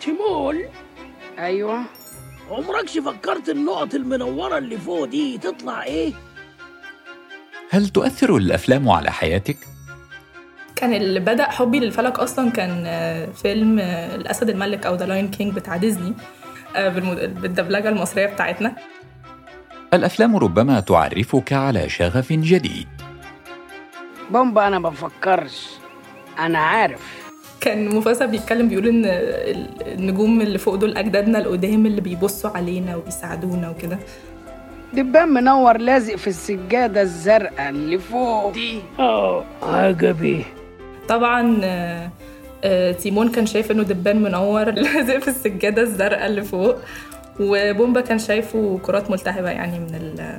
تيمون أيوه. عمركش فكرت النقط المنورة اللي فوق دي تطلع إيه؟ هل تؤثر الأفلام على حياتك؟ كان اللي بدأ حبي للفلك أصلا كان آه، فيلم آه، الأسد الملك أو The Lion King بتاع ديزني آه، بالدبلجة المصرية بتاعتنا. الأفلام ربما تعرفك على شغف جديد. بومبا أنا بفكرش. أنا عارف. كان مفاسا بيتكلم بيقول ال- النجوم اللي فوق دول أجدادنا القدام اللي بيبصوا علينا وبيساعدونا وكده. دبان منور لازق في السجادة الزرقاء اللي فوق. دي آه عجبي. طبعا آه، آه، تيمون كان شايف إنه دبان منور لازق في السجادة الزرقاء اللي فوق وبومبا كان شايفه كرات ملتهبة يعني من ال-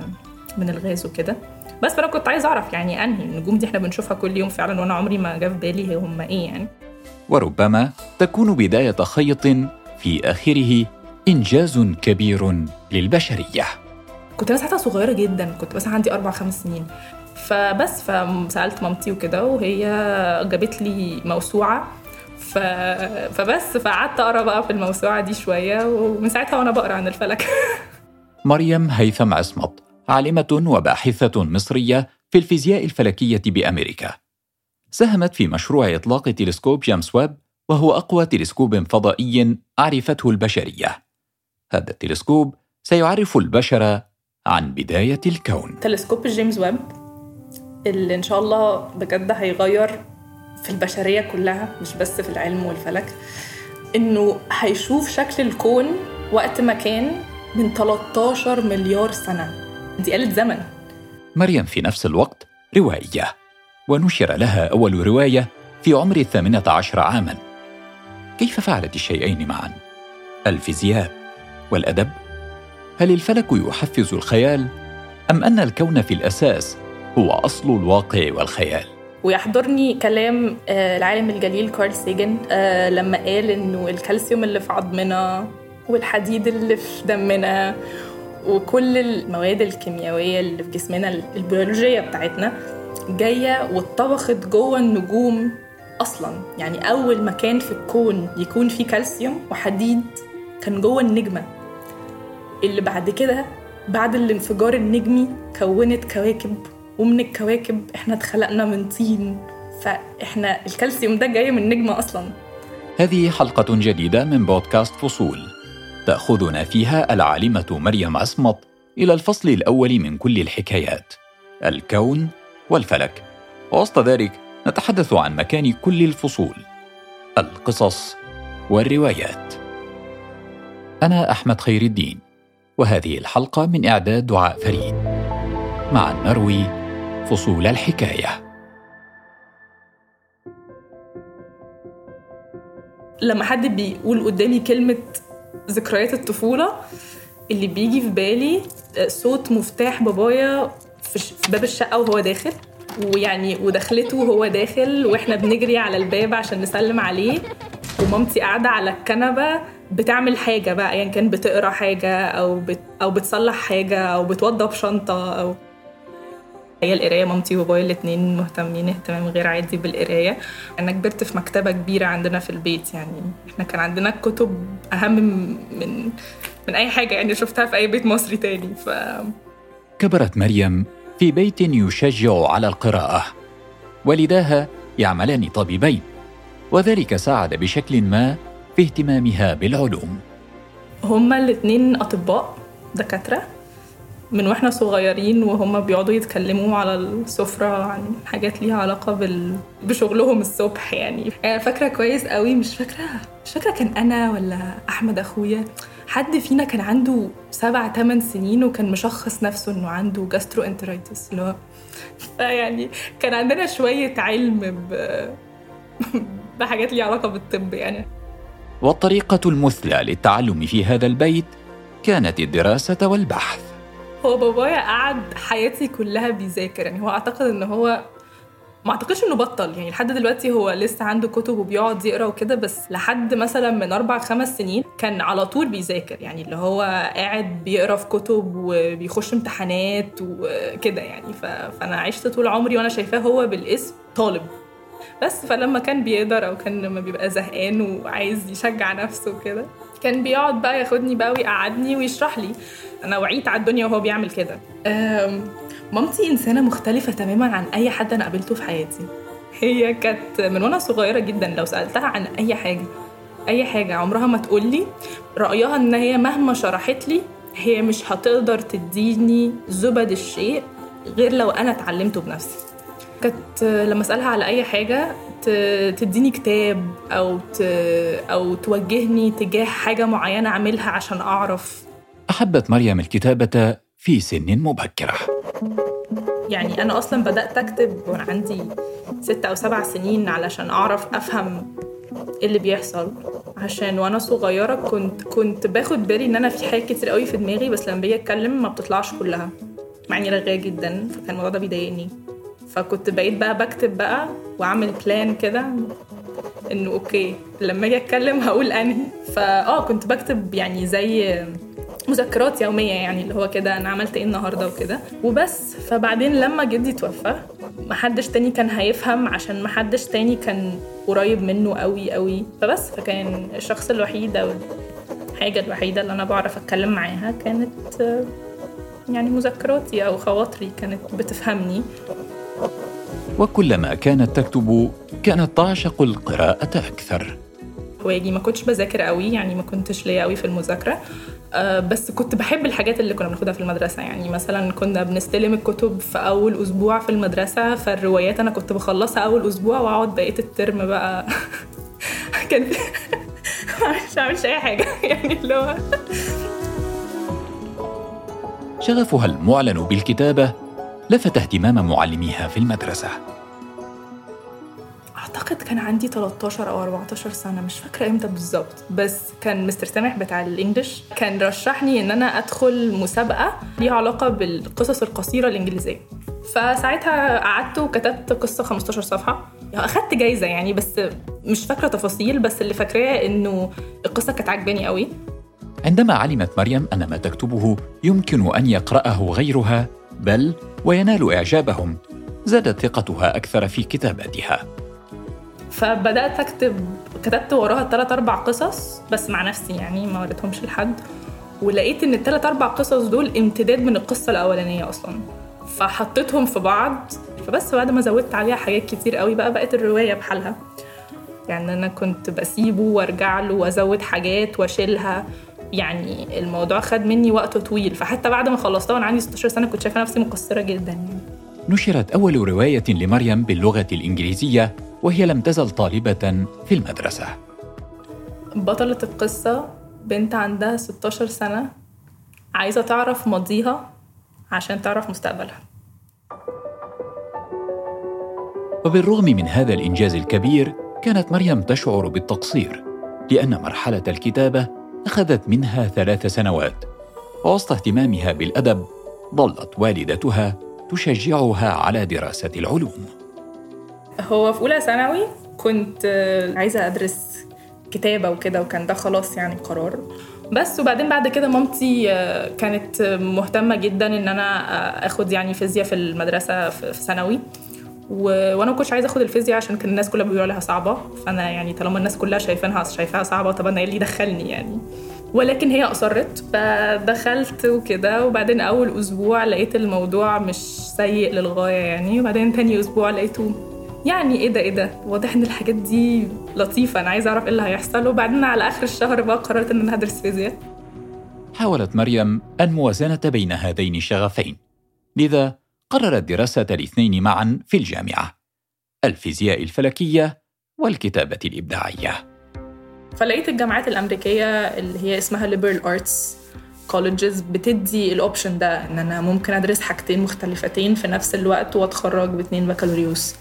من الغاز وكده. بس فأنا كنت عايزة أعرف يعني أنهي النجوم دي إحنا بنشوفها كل يوم فعلا وأنا عمري ما جه في بالي هم إيه يعني. وربما تكون بداية خيط في آخره إنجاز كبير للبشرية. كنت أنا ساعتها صغيرة جدا كنت بس عندي أربع خمس سنين. فبس فسألت مامتي وكده وهي جابت لي موسوعة. ف... فبس فقعدت أقرأ بقى في الموسوعة دي شوية ومن ساعتها وأنا بقرأ عن الفلك. مريم هيثم عصمت عالمة وباحثة مصرية في الفيزياء الفلكية بأمريكا. ساهمت في مشروع إطلاق تلسكوب جيمس ويب وهو أقوى تلسكوب فضائي عرفته البشرية. هذا التلسكوب سيعرف البشر عن بداية الكون. تلسكوب جيمس ويب اللي إن شاء الله بجد هيغير في البشرية كلها مش بس في العلم والفلك إنه هيشوف شكل الكون وقت ما كان من 13 مليار سنة. دي آلة زمن. مريم في نفس الوقت روائية. ونشر لها أول رواية في عمر الثامنة عشر عاما كيف فعلت الشيئين معا؟ الفيزياء والأدب؟ هل الفلك يحفز الخيال؟ أم أن الكون في الأساس هو أصل الواقع والخيال؟ ويحضرني كلام آه، العالم الجليل كارل سيجن آه، لما قال إنه الكالسيوم اللي في عظمنا والحديد اللي في دمنا وكل المواد الكيميائية اللي في جسمنا البيولوجية بتاعتنا جاية واتطبخت جوه النجوم أصلا. يعني أول مكان في الكون يكون فيه كالسيوم وحديد كان جوه النجمة. اللي بعد كده بعد الانفجار النجمي كونت كواكب ومن الكواكب إحنا اتخلقنا من طين. فإحنا الكالسيوم ده جاي من نجمة أصلا. هذه حلقة جديدة من بودكاست فصول. تأخذنا فيها العالمة مريم عصمت إلى الفصل الأول من كل الحكايات. الكون والفلك. ووسط ذلك نتحدث عن مكان كل الفصول. القصص والروايات. أنا أحمد خير الدين وهذه الحلقة من إعداد دعاء فريد. معا نروي فصول الحكاية. لما حد بيقول قدامي كلمة ذكريات الطفولة اللي بيجي في بالي صوت مفتاح بابايا في باب الشقة وهو داخل. ويعني ودخلته وهو داخل وإحنا بنجري على الباب عشان نسلم عليه. ومامتي قاعدة على الكنبة بتعمل حاجة بقى يعني كان بتقرأ حاجة أو بت أو بتصلح حاجة أو بتوضب شنطة أو هي القراية. مامتي وبابايا الاثنين مهتمين اهتمام غير عادي بالقراية. أنا كبرت في مكتبة كبيرة عندنا في البيت يعني إحنا كان عندنا كتب أهم من من أي حاجة يعني شفتها في أي بيت مصري تاني. ف كبرت مريم في بيت يشجع على القراءة. والداها يعملان طبيبين وذلك ساعد بشكل ما في اهتمامها بالعلوم. هما الاثنين أطباء دكاترة من وإحنا صغيرين وهما بيقعدوا يتكلموا على السفرة عن حاجات ليها علاقة بال... بشغلهم الصبح يعني. يعني فاكرة كويس قوي مش فاكرة مش فاكرة كان أنا ولا أحمد أخويا؟ حد فينا كان عنده سبع تمن سنين وكان مشخص نفسه إنه عنده gastroenteritis اللي هو فيعني كان عندنا شوية علم ب... بحاجات ليها علاقة بالطب يعني. والطريقة المثلى للتعلم في هذا البيت كانت الدراسة والبحث. هو بابايا قعد حياتي كلها بيذاكر يعني هو أعتقد إن هو ما أعتقدش إنه بطل يعني لحد دلوقتي هو لسه عنده كتب وبيقعد يقرأ وكده بس لحد مثلا من أربع خمس سنين كان على طول بيذاكر يعني اللي هو قاعد بيقرأ في كتب وبيخش امتحانات وكده يعني. ف... فأنا عشت طول عمري وأنا شايفاه هو بالاسم طالب. بس فلما كان بيقدر أو كان لما بيبقى زهقان وعايز يشجع نفسه كده كان بيقعد بقى ياخدني بقى ويقعدني ويشرح لي. أنا وعيت على الدنيا وهو بيعمل كده. مامتي إنسانة مختلفة تماما عن أي حد أنا قابلته في حياتي. هي كانت من وأنا صغيرة جدا لو سألتها عن أي حاجة أي حاجة عمرها ما تقول لي رأيها إن هي مهما شرحت لي هي مش هتقدر تديني زبد الشيء غير لو أنا اتعلمته بنفسي. كانت لما أسألها على أي حاجة ت- تديني كتاب أو ت... أو توجهني تجاه حاجة معينة أعملها عشان أعرف. أحبت مريم الكتابة في سن مبكرة. يعني أنا أصلا بدأت أكتب وأنا عندي ست أو سبع سنين علشان أعرف أفهم إيه اللي بيحصل. عشان وأنا صغيرة كنت كنت باخد بالي إن أنا في حاجات كتير قوي في دماغي بس لما باجي أتكلم ما بتطلعش كلها مع إني رغايه جدا فكان الموضوع ده بيضايقني. فكنت بقيت بقى بكتب بقى وأعمل plan كده إنه okay لما أجي أتكلم هقول أنهي. فآه كنت بكتب يعني زي مذكرات يومية يعني اللي هو كده أنا عملت إيه النهارده وكده. وبس فبعدين لما جدي توفى محدش تاني كان هيفهم عشان محدش تاني كان قريب منه قوي قوي فبس فكان الشخص الوحيد أو الحاجة الوحيدة اللي أنا بعرف أتكلم معاها كانت يعني مذكراتي أو خواطري كانت بتفهمني. وكلما كانت تكتب كانت تعشق القراءة أكثر. واجي ما كنتش بذاكر قوي يعني ما كنتش ليا قوي في المذاكرة. بس كنت بحب الحاجات اللي كنا بناخدها في المدرسة. يعني مثلا كنا بنستلم الكتب في أول أسبوع في المدرسة فالروايات أنا كنت بخلصها أول أسبوع وأقعد بقية الترم بقى كان مش عاملش أي حاجة. يعني اللي هو شغفها المعلن بالكتابة لفت اهتمام معلميها في المدرسة. أعتقد كان عندي 13 أو 14 سنة مش فاكرة إمتى بالظبط. بس كان مستر سامح بتاع الإنجليش كان رشحني إن أنا أدخل مسابقة ليها علاقة بالقصص القصيرة الإنجليزية. فساعتها قعدت وكتبت قصة 15 صفحة. أخدت جايزة يعني بس مش فاكرة تفاصيل بس اللي فاكراه إنه القصة كانت عجباني قوي. عندما علمت مريم أن ما تكتبه يمكن أن يقرأه غيرها بل وينال إعجابهم زادت ثقتها أكثر في كتاباتها. فبدأت أكتب كتبت وراها ثلاث أربع قصص بس مع نفسي يعني ما وريتهمش لحد. ولقيت إن الثلاث أربع قصص دول امتداد من القصة الأولانية أصلا. فحطيتهم في بعض فبس بعد ما زودت عليها حاجات كتير قوي بقى بقت الرواية بحالها. يعني أنا كنت بسيبه وأرجع له وأزود حاجات وأشيلها. يعني الموضوع خد مني وقت طويل. فحتى بعد ما خلصتها وأنا عندي 16 سنة كنت شايفة نفسي مقصرة جدا. نشرت أول رواية لمريم باللغة الإنجليزية وهي لم تزل طالبة في المدرسة. بطلة القصة بنت عندها 16 سنة عايزة تعرف ماضيها عشان تعرف مستقبلها. وبالرغم من هذا الإنجاز الكبير كانت مريم تشعر بالتقصير لأن مرحلة الكتابة أخذت منها ثلاث سنوات ووسط اهتمامها بالأدب ظلت والدتها تشجعها على دراسة العلوم. هو في أولى ثانوي كنت آه، عايزة أدرس كتابة وكده وكان ده خلاص يعني قرار. بس وبعدين بعد كده مامتي آه، كانت مهتمة جدا إن أنا آه، آخد يعني فيزياء في المدرسة في في ثانوي. و... وأنا ما كنتش عايزة أخد الفيزياء عشان كان الناس كلها بيقولوا عليها صعبة. فأنا يعني طالما الناس كلها شايفينها شايفاها صعبة طب أنا إيه اللي يدخلني يعني؟ ولكن هي أصرت فدخلت وكده. وبعدين أول أسبوع لقيت الموضوع مش سيء للغاية يعني. وبعدين تاني أسبوع لقيته يعني إيه ده إيه ده؟ واضح إن الحاجات دي لطيفة أنا عايزة أعرف إيه اللي هيحصل. وبعدين على آخر الشهر بقى قررت إن أنا هدرس فيزياء. حاولت مريم الموازنة بين هذين الشغفين. لذا قررت دراسة الاثنين معا في الجامعة. الفيزياء الفلكية والكتابة الإبداعية. فلقيت الجامعات الأمريكية اللي هي اسمها liberal arts colleges بتدي الاوبشن ده إن أنا ممكن أدرس حاجتين مختلفتين في نفس الوقت وأتخرج باتنين بكالوريوس.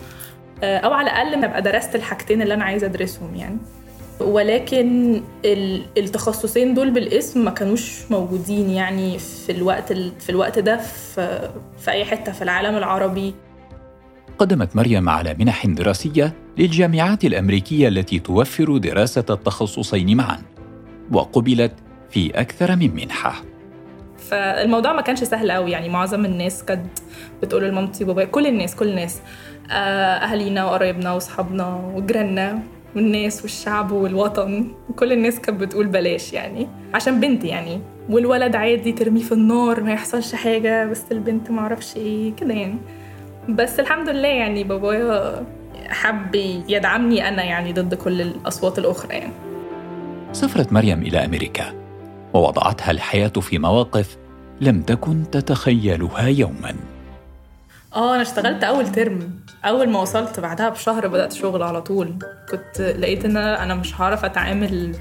أو على الأقل أبقى درست الحاجتين اللي أنا عايزة أدرسهم يعني. ولكن ال- التخصصين دول بالاسم ما كانوش موجودين يعني في الوقت ال- في الوقت ده في في أي حتة في العالم العربي. قدمت مريم على منح دراسية للجامعات الأمريكية التي توفر دراسة التخصصين معا وقبلت في أكثر من منحة. فالموضوع ما كانش سهل قوي يعني معظم الناس كانت بتقول لمامتي وبابايا كل الناس كل الناس. آه، اهالينا وقرايبنا وأصحابنا وجيراننا والناس والشعب والوطن. وكل الناس كانت بتقول بلاش يعني عشان بنت يعني. والولد عادي ترميه في النار ما يحصلش حاجة بس البنت معرفش إيه كده يعني. بس الحمد لله يعني بابايا حب يدعمني أنا يعني ضد كل الأصوات الأخرى يعني. سافرت مريم إلى أمريكا ووضعتها الحياة في مواقف لم تكن تتخيلها يوما. آه أنا اشتغلت أول ترم أول ما وصلت بعدها بشهر بدأت شغل على طول. كنت لقيت إن أنا مش هعرف أتعامل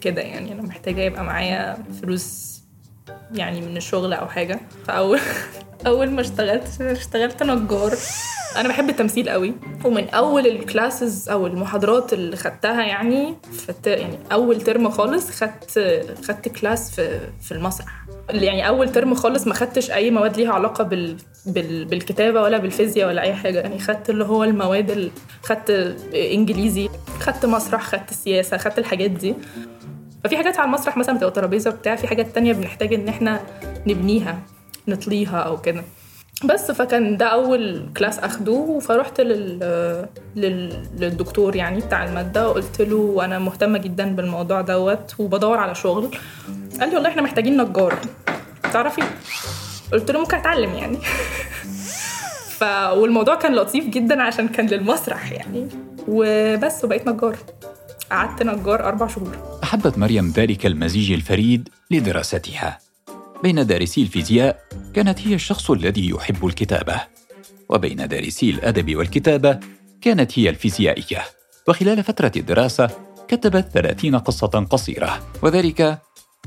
كده يعني. أنا محتاجة يبقى معايا فلوس يعني من الشغل أو حاجة. فأول أول ما اشتغلت اشتغلت نجار أنا بحب التمثيل قوي. ومن أول الكلاسز أو المحاضرات اللي خدتها يعني فت يعني أول ترم خالص خدت خدت class في في المسرح. يعني أول term خالص ما خدتش أي مواد ليها علاقة بال... بال... بالكتابة ولا بالفيزياء ولا أي حاجة. يعني خدت اللي هو المواد ال... خدت إنجليزي خدت مسرح خدت سياسة خدت الحاجات دي. ففي حاجات على المسرح مثلا بتبقى ترابيزة بتاع في حاجات تانية بنحتاج إن إحنا نبنيها نطليها أو كده. بس فكان ده أول class أخده فروحت لل... لل... للدكتور يعني بتاع المادة وقلت له أنا مهتمة جدا بالموضوع دوت وبدور على شغل. قال لي والله إحنا محتاجين نجار. تعرفي؟ قلت له ممكن أتعلم يعني. ف والموضوع كان لطيف جدا عشان كان للمسرح يعني. وبس وبقيت نجار. قعدت نجار أربع شهور. أحبت مريم ذلك المزيج الفريد لدراستها. بين دارسي الفيزياء كانت هي الشخص الذي يحب الكتابة وبين دارسي الأدب والكتابة كانت هي الفيزيائية. وخلال فترة الدراسة كتبت ثلاثين قصة قصيرة وذلك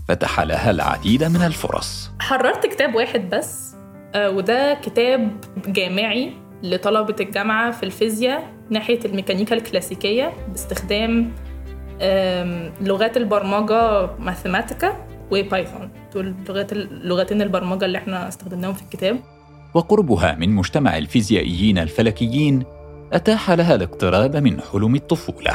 فتح لها العديد من الفرص. حررت كتاب واحد بس آه، وده كتاب جامعي لطلبة الجامعة في الفيزياء ناحية الميكانيكا الكلاسيكية باستخدام لغات البرمجة ماثيماتيكا وبايثون دول لغات لغتين البرمجة اللي إحنا استخدمناهم في الكتاب. وقربها من مجتمع الفيزيائيين الفلكيين أتاح لها الاقتراب من حلم الطفولة.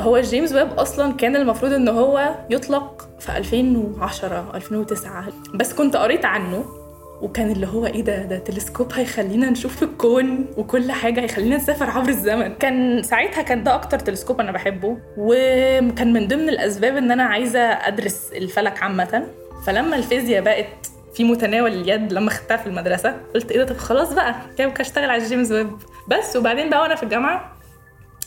هو جيمس ويب أصلا كان المفروض إن هو يطلق في 2010 2009 بس كنت قريت عنه. وكان اللي هو إيه ده؟ ده تلسكوب هيخلينا نشوف الكون وكل حاجة هيخلينا نسافر عبر الزمن. كان ساعتها كان ده أكتر تلسكوب أنا بحبه. وكان من ضمن الأسباب إن أنا عايزة أدرس الفلك عامة. فلما الفيزياء بقت في متناول اليد لما خدتها في المدرسة قلت إيه ده؟ طب خلاص بقى كده أشتغل على جيمس ويب. بس وبعدين بقى وأنا في الجامعة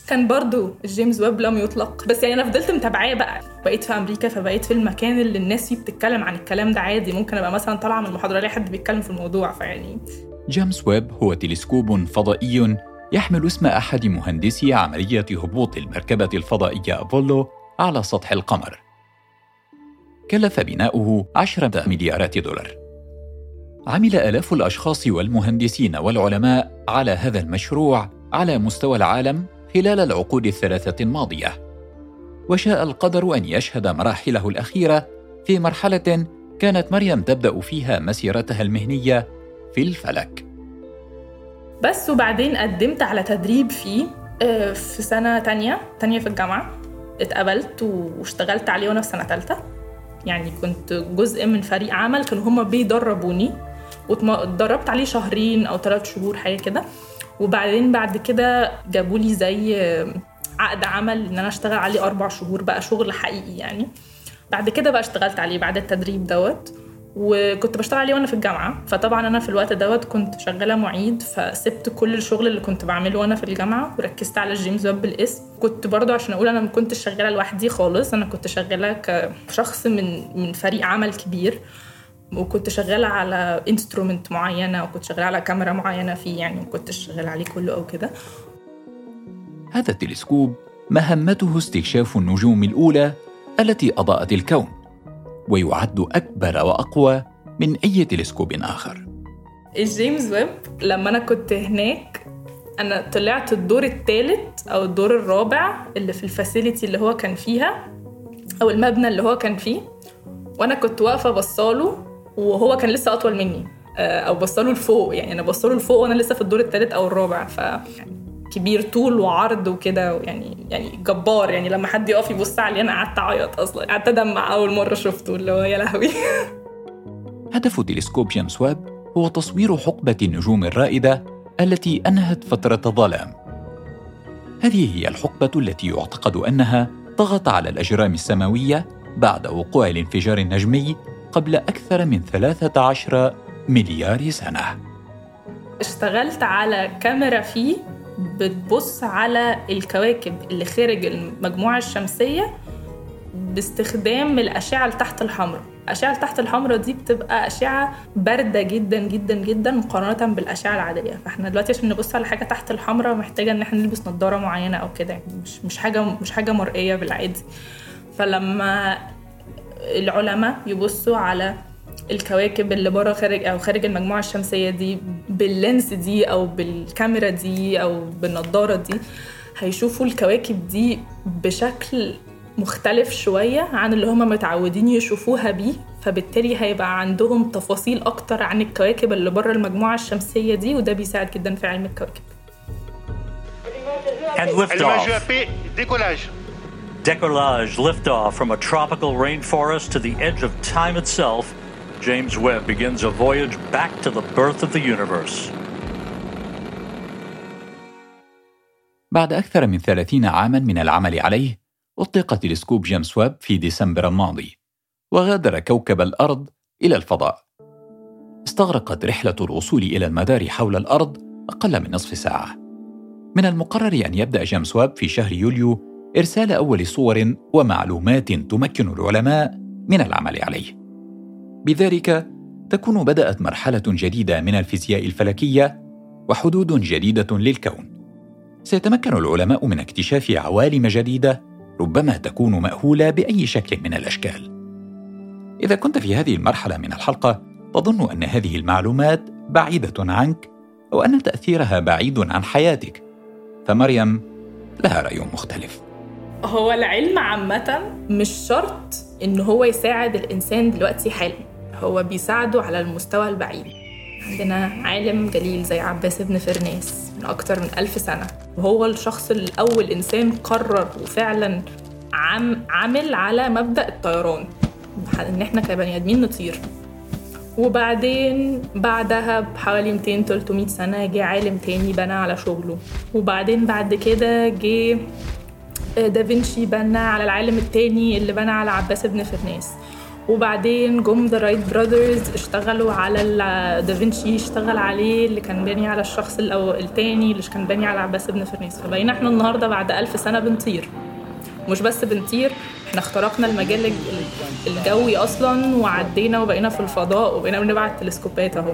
كان برضو جيمس ويب لم يطلق. بس يعني أنا فضلت متابعاه بقى. بقيت في أمريكا فبقيت في المكان اللي الناس فيه بتتكلم عن الكلام ده عادي. ممكن أبقى مثلا طالعة من المحاضرة ألاقي حد بيتكلم في الموضوع فيعني. جيمس ويب هو تلسكوب فضائي يحمل اسم أحد مهندسي عملية هبوط المركبة الفضائية أبولو على سطح القمر. كلف بناؤه عشرة مليارات دولار. عمل آلاف الأشخاص والمهندسين والعلماء على هذا المشروع على مستوى العالم خلال العقود الثلاثة الماضية. وشاء القدر أن يشهد مراحله الأخيرة في مرحلة كانت مريم تبدأ فيها مسيرتها المهنية في الفلك. بس وبعدين قدمت على تدريب فيه آه، في سنة تانية تانية في الجامعة. اتقبلت واشتغلت عليه وأنا في سنة تالتة. يعني كنت جزء من فريق عمل كانوا هما بيدربوني. واتدربت عليه شهرين أو ثلاث شهور حاجة كده. وبعدين بعد كده جابوا لي زي عقد عمل إن أنا أشتغل عليه أربع شهور بقى شغل حقيقي يعني. بعد كده بقى اشتغلت عليه بعد التدريب دوت. وكنت بشتغل عليه وأنا في الجامعة. فطبعا أنا في الوقت دوت كنت شغالة معيد فسبت كل الشغل اللي كنت بعمله وأنا في الجامعة وركزت على الجيمس ويب بالاسم كنت برضو عشان أقول أنا ما كنتش شغالة لوحدي خالص أنا كنت شغالة كشخص من من فريق عمل كبير. وكنت شغالة على instrument معينة وكنت شغالة على كاميرا معينة فيه يعني ما كنتش شغالة عليه كله أو كده. هذا التلسكوب مهمته استكشاف النجوم الأولى التي أضاءت الكون ويعد أكبر وأقوى من أي تلسكوب آخر. الجيمس ويب لما أنا كنت هناك أنا طلعت الدور الثالث أو الدور الرابع اللي في ال facility اللي هو كان فيها أو المبنى اللي هو كان فيه وأنا كنت واقفة بصاله وهو كان لسه أطول مني. آه، أو بصاله لفوق. يعني أنا بصاله لفوق وأنا لسه في الدور الثالث أو الرابع. ف كبير طول وعرض وكده. يعني يعني جبار. يعني لما حد يقف يبص عليه أنا قعدت أعيط أصلا. قعدت أدمع أول مرة شفته. اللي هو يا لهوي. هدف تلسكوب جيمس ويب هو تصوير حقبة النجوم الرائدة التي أنهت فترة الظلام هذه هي الحقبة التي يعتقد أنها ضغط على الأجرام السماوية بعد وقوع الانفجار النجمي قبل أكثر من 13 مليار سنة. اشتغلت على كاميرا فيه بتبص على الكواكب اللي خارج المجموعة الشمسية باستخدام الأشعة اللي تحت الحمراء الأشعة تحت الحمراء دي بتبقى أشعة باردة جدا جدا جدا مقارنة بالأشعة العادية. فإحنا دلوقتي عشان نبص على حاجة تحت الحمراء محتاجة إن إحنا نلبس نظارة معينة أو كده. يعني مش مش حاجة مش حاجة مرئية بالعادي. فلما العلماء يبصوا على الكواكب اللي بره خارج أو خارج المجموعة الشمسية دي باللينس دي أو بالكاميرا دي أو بالنضارة دي هيشوفوا الكواكب دي بشكل مختلف شوية عن اللي هم متعودين يشوفوها بيه فبالتالي هيبقى عندهم تفاصيل أكتر عن الكواكب اللي بره المجموعة الشمسية دي وده بيساعد جدا في علم الكواكب And liftoff. décollage. Decollage, liftoff from a tropical rainforest to the edge of time itself. James Webb begins a voyage back to the birth of the universe. بعد أكثر من 30 عاما من العمل عليه أطلق تلسكوب جيمس ويب في ديسمبر الماضي وغادر كوكب الأرض إلى الفضاء استغرقت رحلة الوصول إلى المدار حول الأرض أقل من نصف ساعة من المقرر أن يبدأ جيمس ويب في شهر يوليو إرسال أول صور ومعلومات تمكن العلماء من العمل عليه. بذلك تكون بدأت مرحلة جديدة من الفيزياء الفلكية وحدود جديدة للكون. سيتمكن العلماء من اكتشاف عوالم جديدة ربما تكون مأهولة بأي شكل من الأشكال. إذا كنت في هذه المرحلة من الحلقة تظن أن هذه المعلومات بعيدة عنك أو أن تأثيرها بعيد عن حياتك. فمريم لها رأي مختلف. هو العلم عامة مش شرط إن هو يساعد الإنسان دلوقتي حالا. هو بيساعده على المستوى البعيد. عندنا عالم جليل زي عباس بن فرناس من أكتر من ألف سنة. وهو الشخص الأول إنسان قرر وفعلا عم عمل على مبدأ الطيران. إن إحنا كبني آدمين نطير. وبعدين بعدها بحوالي 200 300 سنة جه عالم تاني بنى على شغله. وبعدين بعد كده جه دافنشي بنى على العالم التاني اللي بنى على عباس بن فرناس وبعدين جم the Wright brothers اشتغلوا على دافنشي اشتغل عليه اللي كان باني على الشخص الأول التاني اللي كان باني على عباس بن فرناس فبقينا إحنا النهارده بعد ألف سنة بنطير. مش بس بنطير إحنا اخترقنا المجال الجوي أصلا وعدينا وبقينا في الفضاء وبقينا بنبعت تلسكوبات أهو.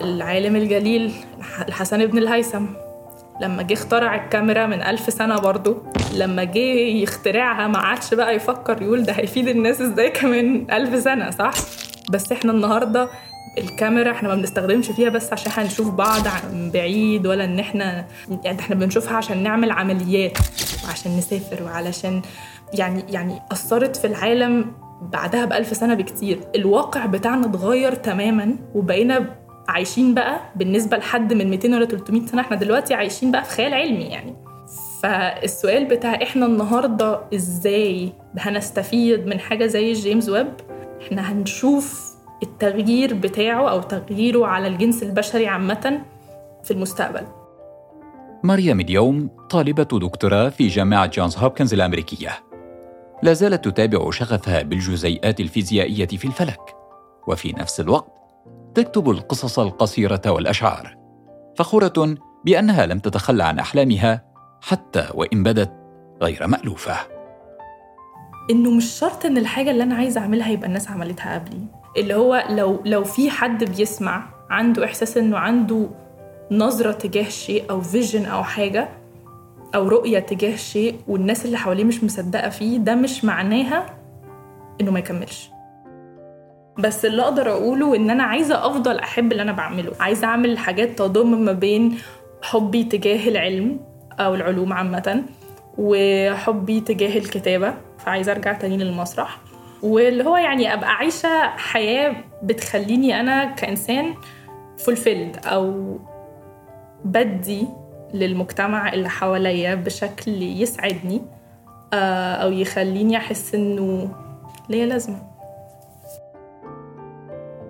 العالم الجليل الحسن بن الهيثم لما جه اخترع الكاميرا من ألف سنة برضو لما جه يخترعها ما عادش بقى يفكر يقول ده هيفيد الناس إزاي كمان ألف سنة صح؟ بس إحنا النهارده الكاميرا إحنا ما بنستخدمش فيها بس عشان إحنا نشوف بعض من بعيد ولا إن إحنا يعني إحنا بنشوفها عشان نعمل عمليات وعشان نسافر وعلشان يعني يعني أثرت في العالم بعدها بألف سنة بكتير. الواقع بتاعنا اتغير تماما وبقينا عايشين بقى بالنسبة لحد من 200 ولا 300 سنة إحنا دلوقتي عايشين بقى في خيال علمي يعني. فالسؤال بتاع إحنا النهاردة إزاي هنستفيد من حاجة زي جيمس ويب؟ إحنا هنشوف التغيير بتاعه أو تغييره على الجنس البشري عامة في المستقبل. مريم اليوم طالبة دكتوراه في جامعة جونز هوبكنز الأمريكية. لا زالت تتابع شغفها بالجزيئات الفيزيائية في الفلك. وفي نفس الوقت تكتب القصص القصيرة والأشعار فخورة بأنها لم تتخلى عن أحلامها حتى وإن بدت غير مألوفة. إنه مش شرط إن الحاجة اللي أنا عايزة أعملها يبقى الناس عملتها قبلي. اللي هو لو لو في حد بيسمع عنده إحساس إنه عنده نظرة تجاه شيء أو فيجن أو حاجة أو رؤية تجاه شيء والناس اللي حواليه مش مصدقة فيه ده مش معناها إنه ما يكملش. بس اللي أقدر أقوله إن أنا عايزة أفضل أحب اللي أنا بعمله. عايزة أعمل حاجات تضم ما بين حبي تجاه العلم أو العلوم عامة وحبي تجاه الكتابة فعايزة أرجع تاني للمسرح. واللي هو يعني أبقى عايشة حياة بتخليني أنا كإنسان فولفيلد أو بدي للمجتمع اللي حواليا بشكل يسعدني آه، أو يخليني أحس إنه ليا لازمة.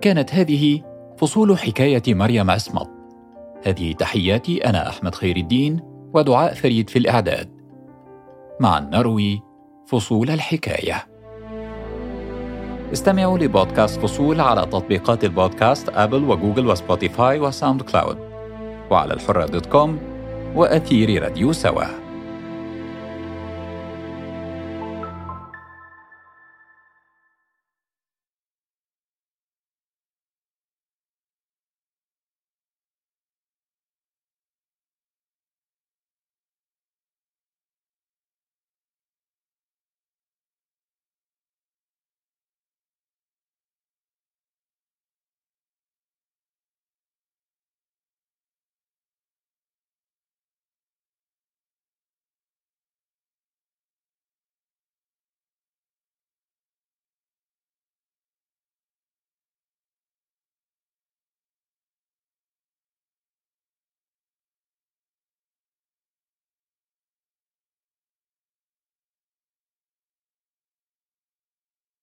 كانت هذه فصول حكاية مريم عصمت هذه تحياتي أنا أحمد خير الدين ودعاء فريد في الإعداد. معا نروي فصول الحكاية. استمعوا لبودكاست فصول على تطبيقات البودكاست Apple و Google و Spotify و SoundCloud وعلى الحرة dot com وأثير راديو سوا.